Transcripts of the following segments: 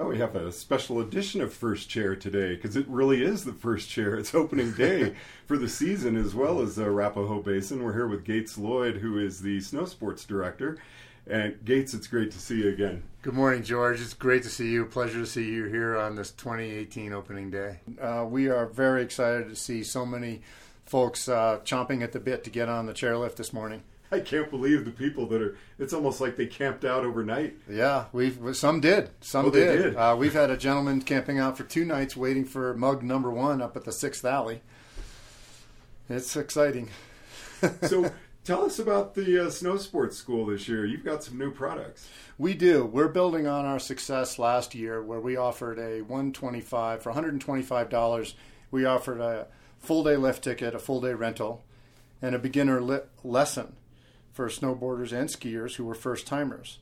Oh, we have a special edition of First Chair today because it really is the first chair. It's opening day for the season as well as uh, Arapahoe Basin. We're here with Gates Lloyd, who is the snow sports director. And Gates, it's great to see you again. Good morning, George. It's great to see you. Pleasure to see you here on this 2018 opening day. Uh, we are very excited to see so many folks uh, chomping at the bit to get on the chairlift this morning. I can't believe the people that are. It's almost like they camped out overnight. Yeah, we've some did. Some oh, did. did. Uh, we've had a gentleman camping out for two nights waiting for mug number one up at the Sixth Alley. It's exciting. so, tell us about the uh, snow sports school this year. You've got some new products. We do. We're building on our success last year, where we offered a 125 for 125 dollars. We offered a full day lift ticket, a full day rental, and a beginner li- lesson for snowboarders and skiers who were first timers.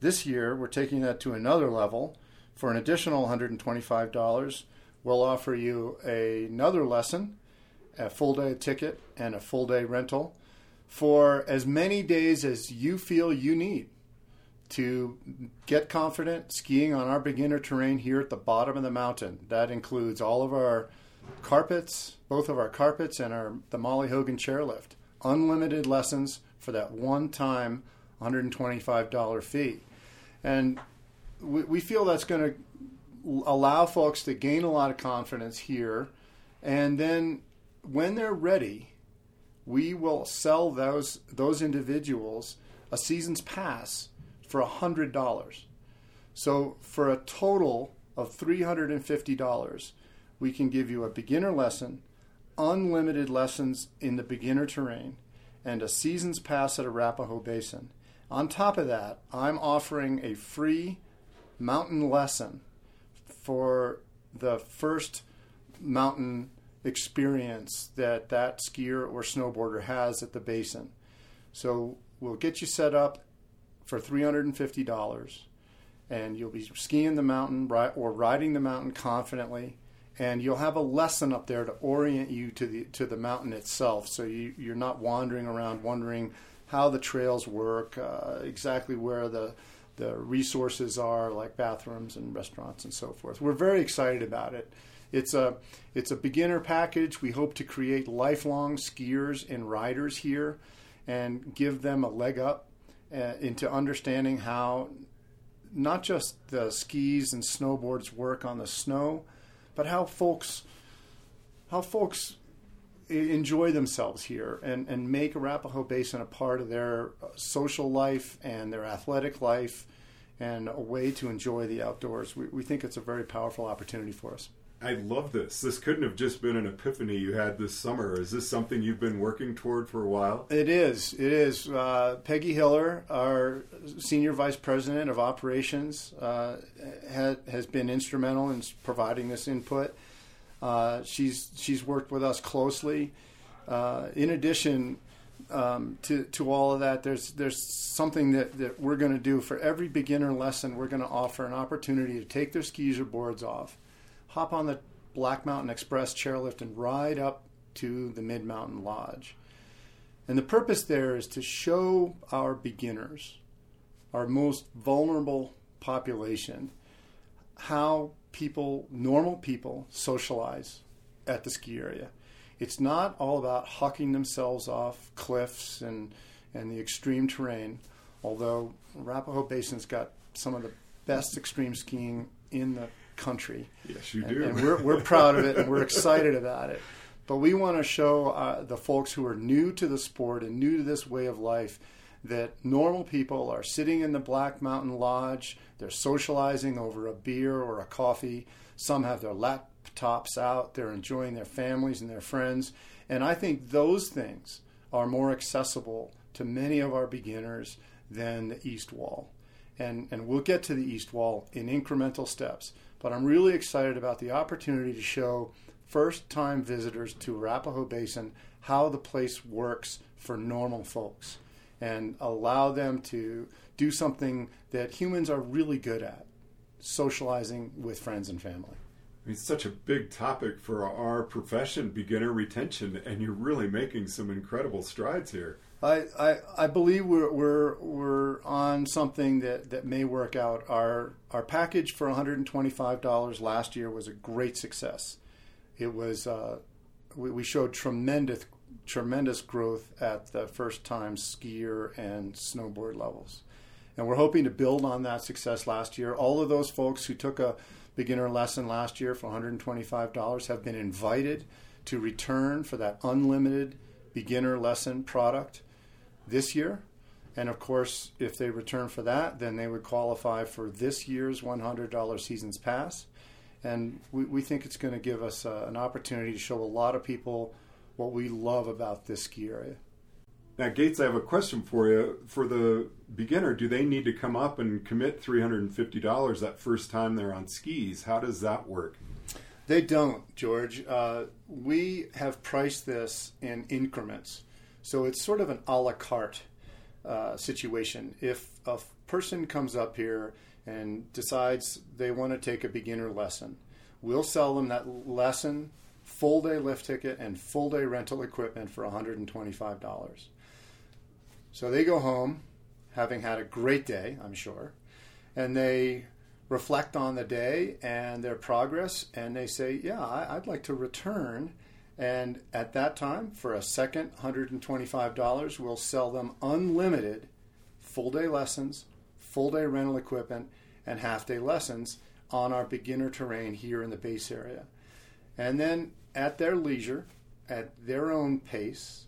This year, we're taking that to another level. For an additional $125, we'll offer you a, another lesson, a full day ticket, and a full day rental for as many days as you feel you need to get confident skiing on our beginner terrain here at the bottom of the mountain. That includes all of our carpets, both of our carpets and our the Molly Hogan chairlift. Unlimited lessons for that one time $125 fee. And we, we feel that's going to allow folks to gain a lot of confidence here. And then when they're ready, we will sell those, those individuals a season's pass for $100. So for a total of $350, we can give you a beginner lesson, unlimited lessons in the beginner terrain, and a season's pass at Arapahoe Basin. On top of that, I'm offering a free mountain lesson for the first mountain experience that that skier or snowboarder has at the basin. So we'll get you set up for $350 and you'll be skiing the mountain or riding the mountain confidently and you'll have a lesson up there to orient you to the to the mountain itself, so you, you're not wandering around wondering how the trails work, uh, exactly where the the resources are, like bathrooms and restaurants and so forth. We're very excited about it. It's a it's a beginner package. We hope to create lifelong skiers and riders here, and give them a leg up uh, into understanding how not just the skis and snowboards work on the snow but how folks how folks enjoy themselves here and, and make Arapahoe Basin a part of their uh, social life and their athletic life and a way to enjoy the outdoors. We, we think it's a very powerful opportunity for us. I love this. This couldn't have just been an epiphany you had this summer. Is this something you've been working toward for a while? It is. It is. Uh, Peggy Hiller, our senior vice president of operations, uh, ha- has been instrumental in providing this input. Uh, she's she's worked with us closely. Uh, in addition um, to to all of that, there's there's something that, that we're going to do for every beginner lesson. We're going to offer an opportunity to take their skis or boards off hop on the Black Mountain Express chairlift and ride up to the Mid Mountain Lodge. And the purpose there is to show our beginners, our most vulnerable population, how people, normal people, socialize at the ski area. It's not all about hucking themselves off cliffs and, and the extreme terrain, although Arapahoe Basin's got some of the best extreme skiing in the country. Yes, you and, do. And we're, we're proud of it and we're excited about it. But we want to show uh, the folks who are new to the sport and new to this way of life that normal people are sitting in the Black Mountain Lodge, they're socializing over a beer or a coffee. Some have their laptops out, they're enjoying their families and their friends. And I think those things are more accessible to many of our beginners than the East Wall. And, and we'll get to the East Wall in incremental steps. But I'm really excited about the opportunity to show first time visitors to Arapahoe Basin how the place works for normal folks and allow them to do something that humans are really good at socializing with friends and family. It's such a big topic for our profession, beginner retention, and you're really making some incredible strides here. I, I, I believe we're, we're, we're on something that, that may work out. Our, our package for $125 last year was a great success. It was, uh, we, we showed tremendous, tremendous growth at the first time skier and snowboard levels. And we're hoping to build on that success last year. All of those folks who took a beginner lesson last year for $125 have been invited to return for that unlimited beginner lesson product this year. And of course, if they return for that, then they would qualify for this year's $100 Seasons Pass. And we, we think it's going to give us uh, an opportunity to show a lot of people what we love about this ski area. Now, Gates, I have a question for you. For the beginner, do they need to come up and commit $350 that first time they're on skis? How does that work? They don't, George. Uh, we have priced this in increments. So it's sort of an a la carte uh, situation. If a person comes up here and decides they want to take a beginner lesson, we'll sell them that lesson, full day lift ticket, and full day rental equipment for $125. So they go home having had a great day, I'm sure, and they reflect on the day and their progress, and they say, Yeah, I'd like to return and at that time, for a second $125, we'll sell them unlimited full day lessons, full day rental equipment, and half day lessons on our beginner terrain here in the base area. And then at their leisure, at their own pace,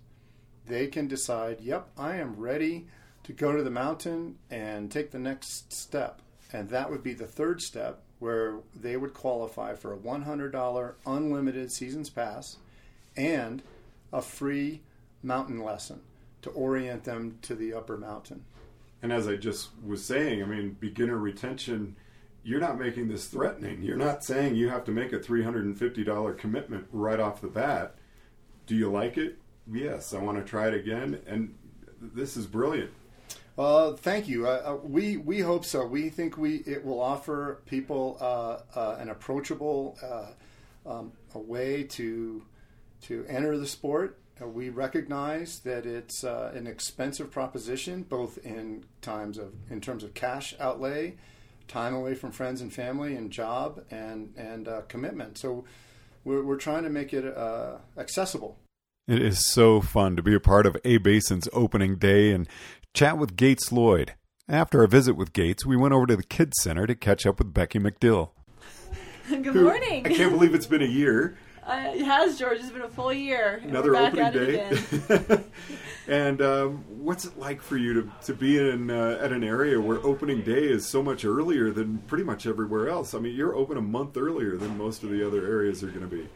they can decide, yep, I am ready to go to the mountain and take the next step. And that would be the third step where they would qualify for a $100 unlimited seasons pass and a free mountain lesson to orient them to the upper mountain. And as I just was saying, I mean, beginner retention, you're not making this threatening. You're not saying you have to make a $350 commitment right off the bat. Do you like it? Yes, I want to try it again. And this is brilliant. Uh, thank you. Uh, uh, we we hope so. We think we it will offer people uh, uh, an approachable um, a way to to enter the sport. We recognize that it's an expensive proposition, both in times of in terms of cash outlay, time away from friends and family, and job and and commitment. So we're, we're trying to make it accessible. It is so fun to be a part of A Basin's opening day and chat with Gates Lloyd. After our visit with Gates, we went over to the Kids Center to catch up with Becky McDill. Good morning. I can't believe it's been a year. Uh, it has, George. It's been a full year. Another opening day. and um, what's it like for you to, to be in uh, at an area where opening day is so much earlier than pretty much everywhere else? I mean, you're open a month earlier than most of the other areas are going to be.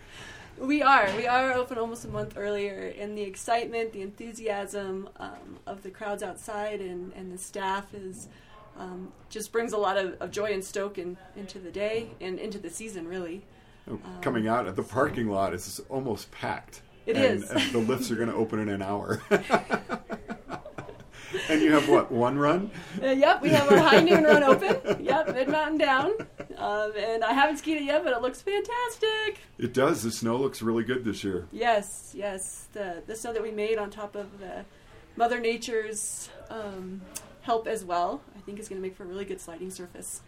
We are. We are open almost a month earlier, and the excitement, the enthusiasm um, of the crowds outside and, and the staff is um, just brings a lot of, of joy and stoke in, into the day and into the season, really. Um, coming out at the parking lot is almost packed. It and, is. and the lifts are going to open in an hour. and you have what one run? Uh, yep, we have our high noon run open. Yep, mid mountain down, um, and I haven't skied it yet, but it looks fantastic. It does. The snow looks really good this year. Yes, yes. The the snow that we made on top of the Mother Nature's um, help as well, I think is going to make for a really good sliding surface.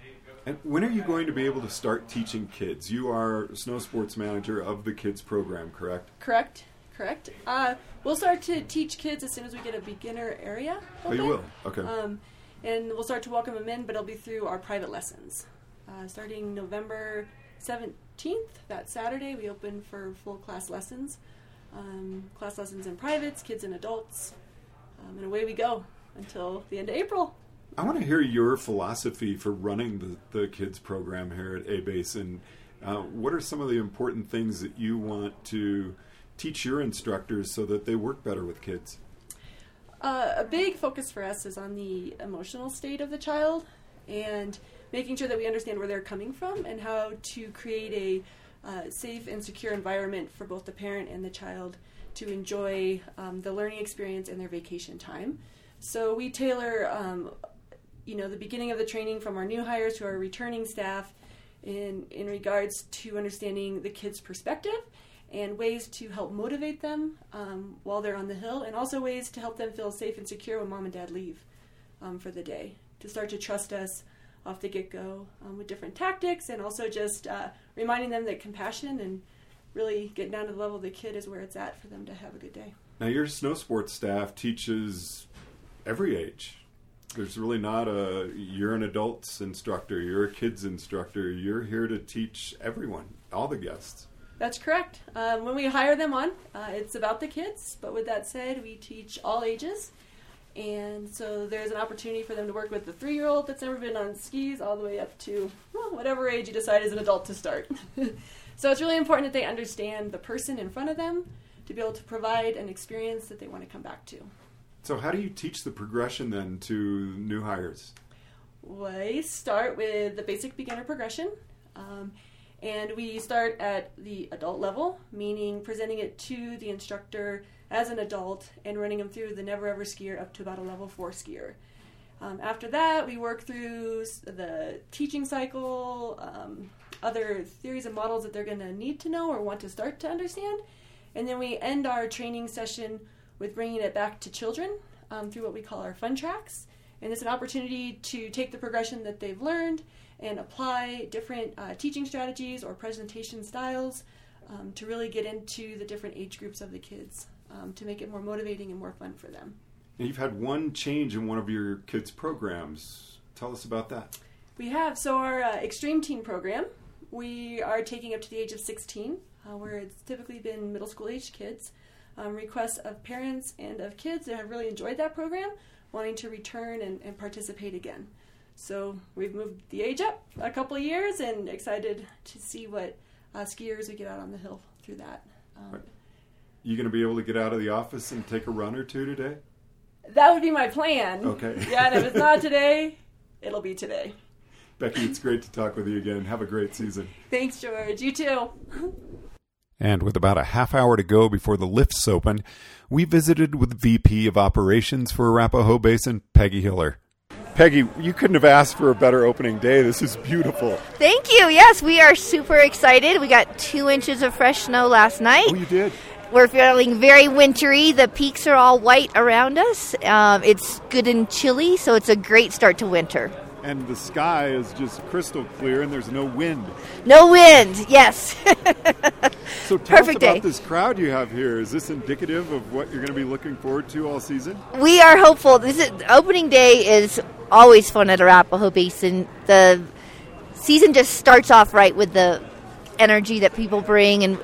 And when are you going to be able to start teaching kids? You are snow sports manager of the kids program, correct? Correct, correct. Uh, we'll start to teach kids as soon as we get a beginner area. Oh, you will? Okay. Um, and we'll start to welcome them in, but it'll be through our private lessons. Uh, starting November 17th, that Saturday, we open for full class lessons. Um, class lessons in privates, kids and adults. Um, and away we go until the end of April. I want to hear your philosophy for running the, the kids program here at A Basin. Uh, what are some of the important things that you want to teach your instructors so that they work better with kids? Uh, a big focus for us is on the emotional state of the child and making sure that we understand where they're coming from and how to create a uh, safe and secure environment for both the parent and the child to enjoy um, the learning experience and their vacation time. So we tailor um, you know the beginning of the training from our new hires to our returning staff in in regards to understanding the kids' perspective and ways to help motivate them um, while they're on the hill, and also ways to help them feel safe and secure when mom and dad leave um, for the day. To start to trust us off the get go um, with different tactics, and also just uh, reminding them that compassion and really getting down to the level of the kid is where it's at for them to have a good day. Now, your snow sports staff teaches every age. There's really not a you're an adults instructor, you're a kids instructor. You're here to teach everyone, all the guests. That's correct. Um, when we hire them on, uh, it's about the kids. But with that said, we teach all ages. And so there's an opportunity for them to work with the three year old that's never been on skis all the way up to well, whatever age you decide as an adult to start. so it's really important that they understand the person in front of them to be able to provide an experience that they want to come back to. So, how do you teach the progression then to new hires? We start with the basic beginner progression. Um, and we start at the adult level, meaning presenting it to the instructor as an adult and running them through the never ever skier up to about a level four skier. Um, after that, we work through the teaching cycle, um, other theories and models that they're going to need to know or want to start to understand. And then we end our training session with bringing it back to children um, through what we call our fun tracks. And it's an opportunity to take the progression that they've learned and apply different uh, teaching strategies or presentation styles um, to really get into the different age groups of the kids um, to make it more motivating and more fun for them. And you've had one change in one of your kids' programs. Tell us about that. We have. So, our uh, Extreme Teen program, we are taking up to the age of 16, uh, where it's typically been middle school age kids. Um, requests of parents and of kids that have really enjoyed that program wanting to return and, and participate again. So we've moved the age up a couple of years and excited to see what uh, skiers we get out on the hill through that. Um, you going to be able to get out of the office and take a run or two today? That would be my plan. Okay. yeah, and if it's not today, it'll be today. Becky, it's great to talk with you again. Have a great season. Thanks, George. You too. and with about a half hour to go before the lifts open, we visited with VP of Operations for Arapahoe Basin, Peggy Hiller. Peggy, you couldn't have asked for a better opening day. This is beautiful. Thank you. Yes, we are super excited. We got two inches of fresh snow last night. Oh, you did? We're feeling very wintry. The peaks are all white around us. Um, it's good and chilly, so it's a great start to winter. And the sky is just crystal clear, and there's no wind. No wind, yes. so tell Perfect us about day. this crowd you have here. Is this indicative of what you're going to be looking forward to all season? We are hopeful. This is, opening day is always fun at Arapahoe Basin. The season just starts off right with the energy that people bring, and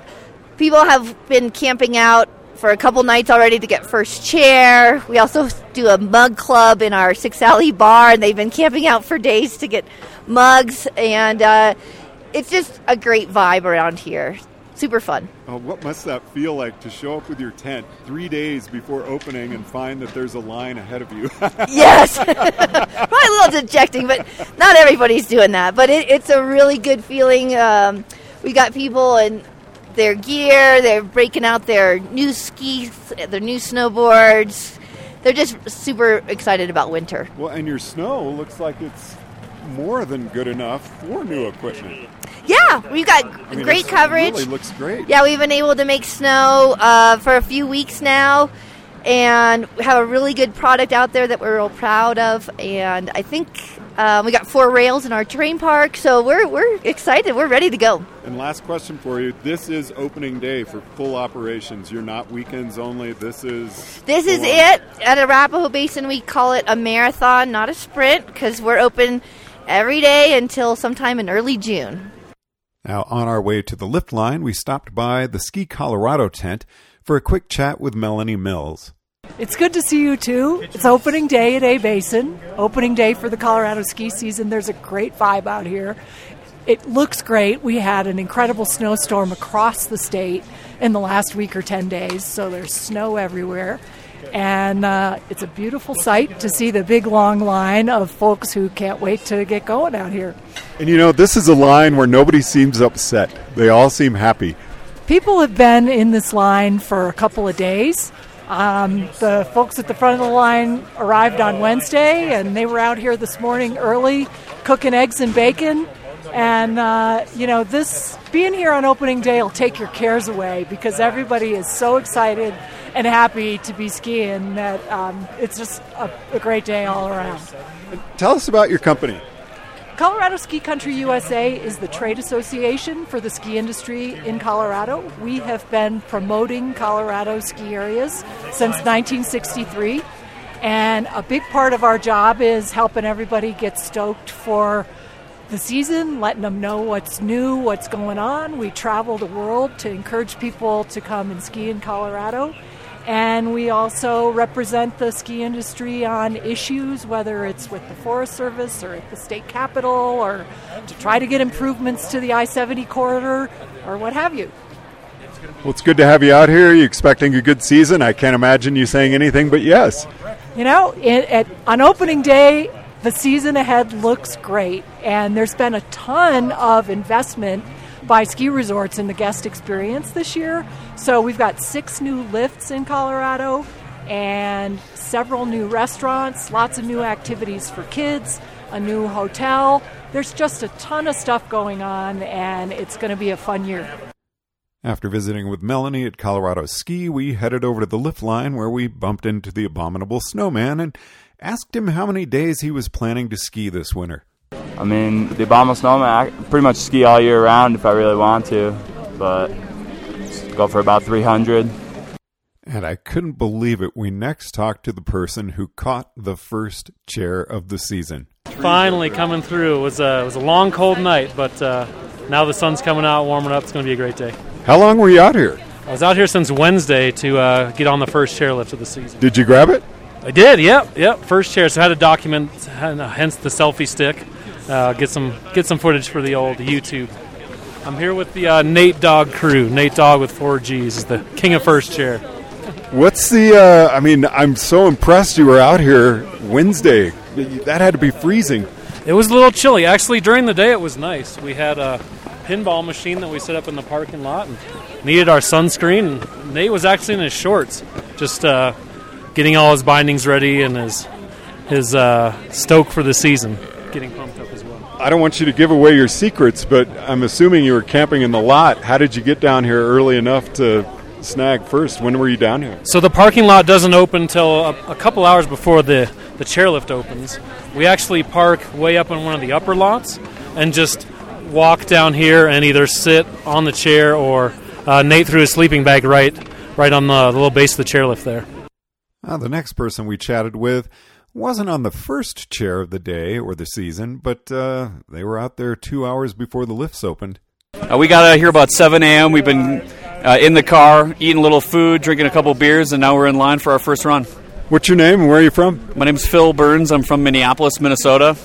people have been camping out for a couple nights already to get first chair. We also do a mug club in our Six Alley bar, and they've been camping out for days to get mugs, and uh, it's just a great vibe around here super fun. Oh, what must that feel like to show up with your tent three days before opening and find that there's a line ahead of you? yes, probably a little dejecting, but not everybody's doing that. But it, it's a really good feeling. Um, we got people in their gear; they're breaking out their new skis, their new snowboards. They're just super excited about winter. Well, and your snow looks like it's more than good enough for new equipment. Yeah, we've got I mean, great coverage. Really looks great. Yeah, we've been able to make snow uh, for a few weeks now, and we have a really good product out there that we're real proud of. And I think uh, we got four rails in our terrain park, so we're we're excited. We're ready to go. And last question for you: This is opening day for full operations. You're not weekends only. This is this is it at Arapahoe Basin. We call it a marathon, not a sprint, because we're open every day until sometime in early June. Now, on our way to the lift line, we stopped by the Ski Colorado tent for a quick chat with Melanie Mills. It's good to see you too. It's opening day at A Basin, opening day for the Colorado ski season. There's a great vibe out here. It looks great. We had an incredible snowstorm across the state in the last week or 10 days, so there's snow everywhere. And uh, it's a beautiful sight to see the big long line of folks who can't wait to get going out here. And you know, this is a line where nobody seems upset, they all seem happy. People have been in this line for a couple of days. Um, the folks at the front of the line arrived on Wednesday, and they were out here this morning early cooking eggs and bacon And, uh, you know, this being here on opening day will take your cares away because everybody is so excited and happy to be skiing that um, it's just a, a great day all around. Tell us about your company. Colorado Ski Country USA is the trade association for the ski industry in Colorado. We have been promoting Colorado ski areas since 1963, and a big part of our job is helping everybody get stoked for the season, letting them know what's new, what's going on. We travel the world to encourage people to come and ski in Colorado. And we also represent the ski industry on issues, whether it's with the Forest Service or at the state capitol, or to try to get improvements to the I 70 corridor, or what have you. Well, it's good to have you out here. Are you expecting a good season? I can't imagine you saying anything but yes. You know, it, at, on opening day, the season ahead looks great, and there's been a ton of investment by ski resorts in the guest experience this year. So we've got six new lifts in Colorado and several new restaurants, lots of new activities for kids, a new hotel. There's just a ton of stuff going on, and it's going to be a fun year. After visiting with Melanie at Colorado Ski, we headed over to the lift line where we bumped into the abominable snowman and asked him how many days he was planning to ski this winter. I mean, the Abominable Snowman, I pretty much ski all year round if I really want to, but go for about 300. And I couldn't believe it. We next talked to the person who caught the first chair of the season. Finally coming through. It was a, it was a long, cold night, but uh, now the sun's coming out, warming up. It's going to be a great day. How long were you out here? I was out here since Wednesday to uh, get on the first chairlift of the season. Did you grab it? I did. Yep, yep. First chair. So I had to document, hence the selfie stick. Uh, get some get some footage for the old YouTube. I'm here with the uh, Nate Dog crew. Nate Dog with four G's is the king of first chair. What's the? Uh, I mean, I'm so impressed you were out here Wednesday. That had to be freezing. It was a little chilly. Actually, during the day it was nice. We had a pinball machine that we set up in the parking lot and needed our sunscreen. And Nate was actually in his shorts, just uh, getting all his bindings ready and his his uh, stoke for the season, getting pumped up. I don't want you to give away your secrets, but I'm assuming you were camping in the lot. How did you get down here early enough to snag first? When were you down here? So the parking lot doesn't open until a, a couple hours before the the chairlift opens. We actually park way up in one of the upper lots and just walk down here and either sit on the chair or uh, Nate threw his sleeping bag right right on the, the little base of the chairlift there. Uh, the next person we chatted with wasn't on the first chair of the day or the season, but uh, they were out there two hours before the lifts opened. Uh, we got out here about 7 a.m. We've been uh, in the car, eating a little food, drinking a couple beers, and now we're in line for our first run. What's your name and where are you from? My name's Phil Burns. I'm from Minneapolis, Minnesota.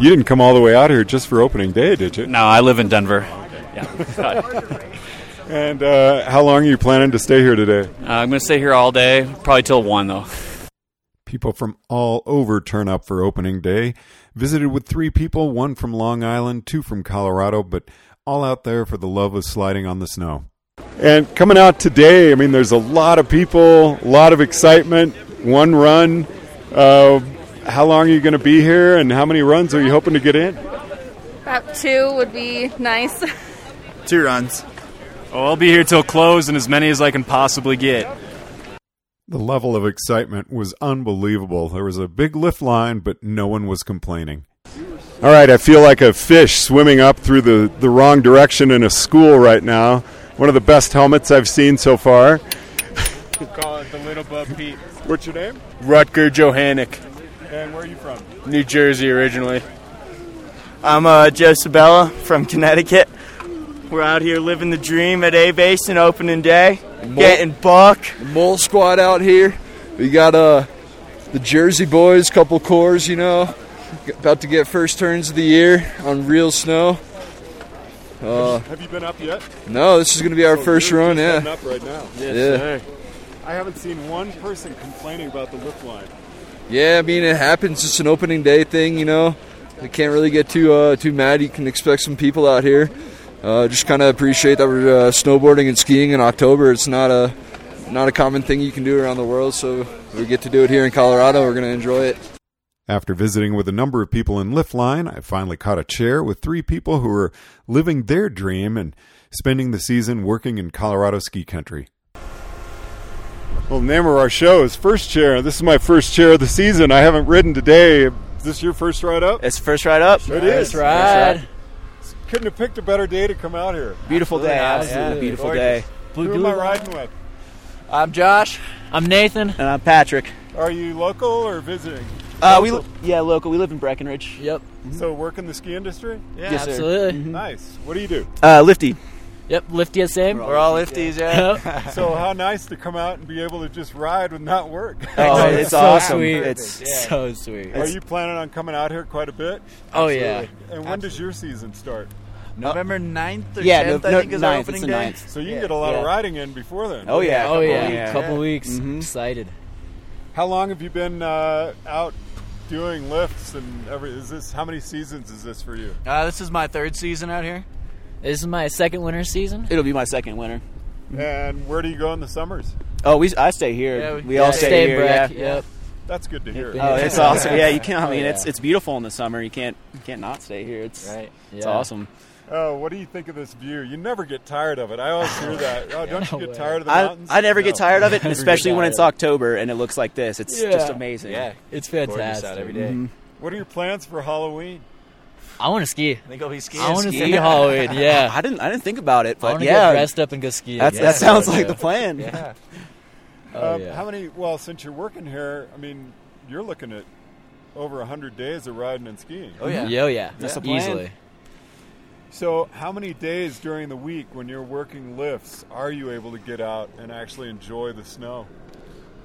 You didn't come all the way out here just for opening day, did you? No, I live in Denver. Yeah. And uh, how long are you planning to stay here today? Uh, I'm going to stay here all day, probably till 1, though. People from all over turn up for opening day. Visited with three people, one from Long Island, two from Colorado, but all out there for the love of sliding on the snow. And coming out today, I mean, there's a lot of people, a lot of excitement, one run. Uh, how long are you going to be here, and how many runs are you hoping to get in? About two would be nice. Two runs. Oh, I'll be here till close and as many as I can possibly get. The level of excitement was unbelievable. There was a big lift line, but no one was complaining. All right, I feel like a fish swimming up through the, the wrong direction in a school right now. One of the best helmets I've seen so far. Call it the Little Bub Pete. What's your name? Rutger Johannick, And where are you from? New Jersey originally. I'm uh, Joe Sabella from Connecticut. We're out here living the dream at A Basin opening day, getting buck. Mole squad out here. We got uh the Jersey boys, couple cores, you know, about to get first turns of the year on real snow. Uh, Have you been up yet? no, this is gonna be our So first you're run. just Yeah, up right now. yeah, I haven't seen one person complaining about the lift line. yeah. I mean, it happens. It's an opening day thing, you know. You can't really get too uh, too mad. You can expect some people out here. Uh, just kind of appreciate that we're uh, snowboarding and skiing in October. It's not a not a common thing you can do around the world, so we get to do it here in Colorado. We're gonna enjoy it. After visiting with a number of people in Liftline, I finally caught a chair with three people who are living their dream and spending the season working in Colorado ski country. Well, the name of our show is First Chair. This is my first chair of the season. I haven't ridden today. Is this your first ride up? It's first ride up. It is. First ride. Couldn't have picked a better day to come out here. Beautiful day. Absolutely. Absolutely beautiful Gorgeous. day. Who am I riding with? I'm Josh. I'm Nathan. And I'm Patrick. Are you local or visiting? Uh, we yeah local. We live in Breckenridge. Yep. So work in the ski industry? Yeah, Yes, sir. absolutely. Mhm. Nice. What do you do? Uh, lifty. Yep, lifty same. We're all lifties, yeah. so how nice to come out and be able to just ride with not work. Oh, it's so awesome. sweet. It's Yeah. so sweet. Are you planning on coming out here quite a bit? Oh, yeah. And when does your season start? November 9th or yeah, 10th, no- I no- think, is our opening it's day. 9th. So you can Yeah. get a lot of riding in before then. Oh, yeah. Oh couple yeah, weeks. couple Yeah. weeks. Mhm. Excited. How long have you been uh, out doing lifts and every? Is this how many seasons is this for you? Uh, this is my third season out here. This is my second winter season. It'll be my second winter. And where do you go in the summers? Oh, we I stay here. Yeah, we, we- all yeah, stay, stay in here. Breck, yeah. yep. That's good to hear. Oh, it's awesome. Yeah, you can't. I Oh, mean, yeah. it's it's beautiful in the summer. You can't you can't not stay here. It's Right. It's awesome. Oh, what do you think of this view? You never get tired of it. I always hear that. Oh, don't you No get way. tired of the I, mountains? I never get tired of it, especially when it's. October and it looks like this. It's Yeah. just amazing. Yeah, It's gorgeous fantastic. out every day. Mhm. What are your plans for Halloween? I want to ski. I think I'll be skiing. I want to ski. ski Halloween. Yeah. I didn't I didn't think about it, but want yeah, get dressed up and go skiing. that's, Yeah. that sounds like the plan. Yeah. Oh, um, yeah. How many? Well, since you're working here, I mean, you're looking at over hundred days of riding and skiing. Oh yeah. Yeah, oh, yeah. That's the plan. Easily. So, how many days during the week when you're working lifts are you able to get out and actually enjoy the snow?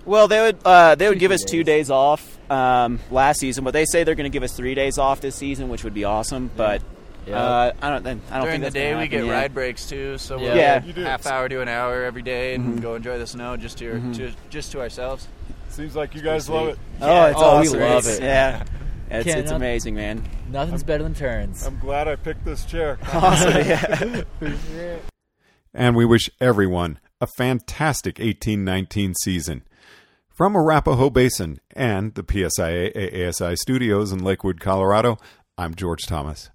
Well, they would uh, they would Two, give three us two days off um, last season, but they say they're going to give us three days off this season, which would be awesome. But Yeah. uh, I don't I don't During think the day, we get yet. ride breaks too, so Yeah. we'll Yeah. You half hour to an hour every day and Mhm. go enjoy the snow just to, your, Mhm. to just to ourselves. Seems like you guys love it. Oh, it's Oh, we love it. Yeah, it's, it's not- amazing, man. Nothing's better than turns. I'm glad I picked this chair. Awesome, yeah. and we wish everyone a fantastic 1819 season. From Arapahoe Basin and the PSIA AASI studios in Lakewood, Colorado, I'm George Thomas.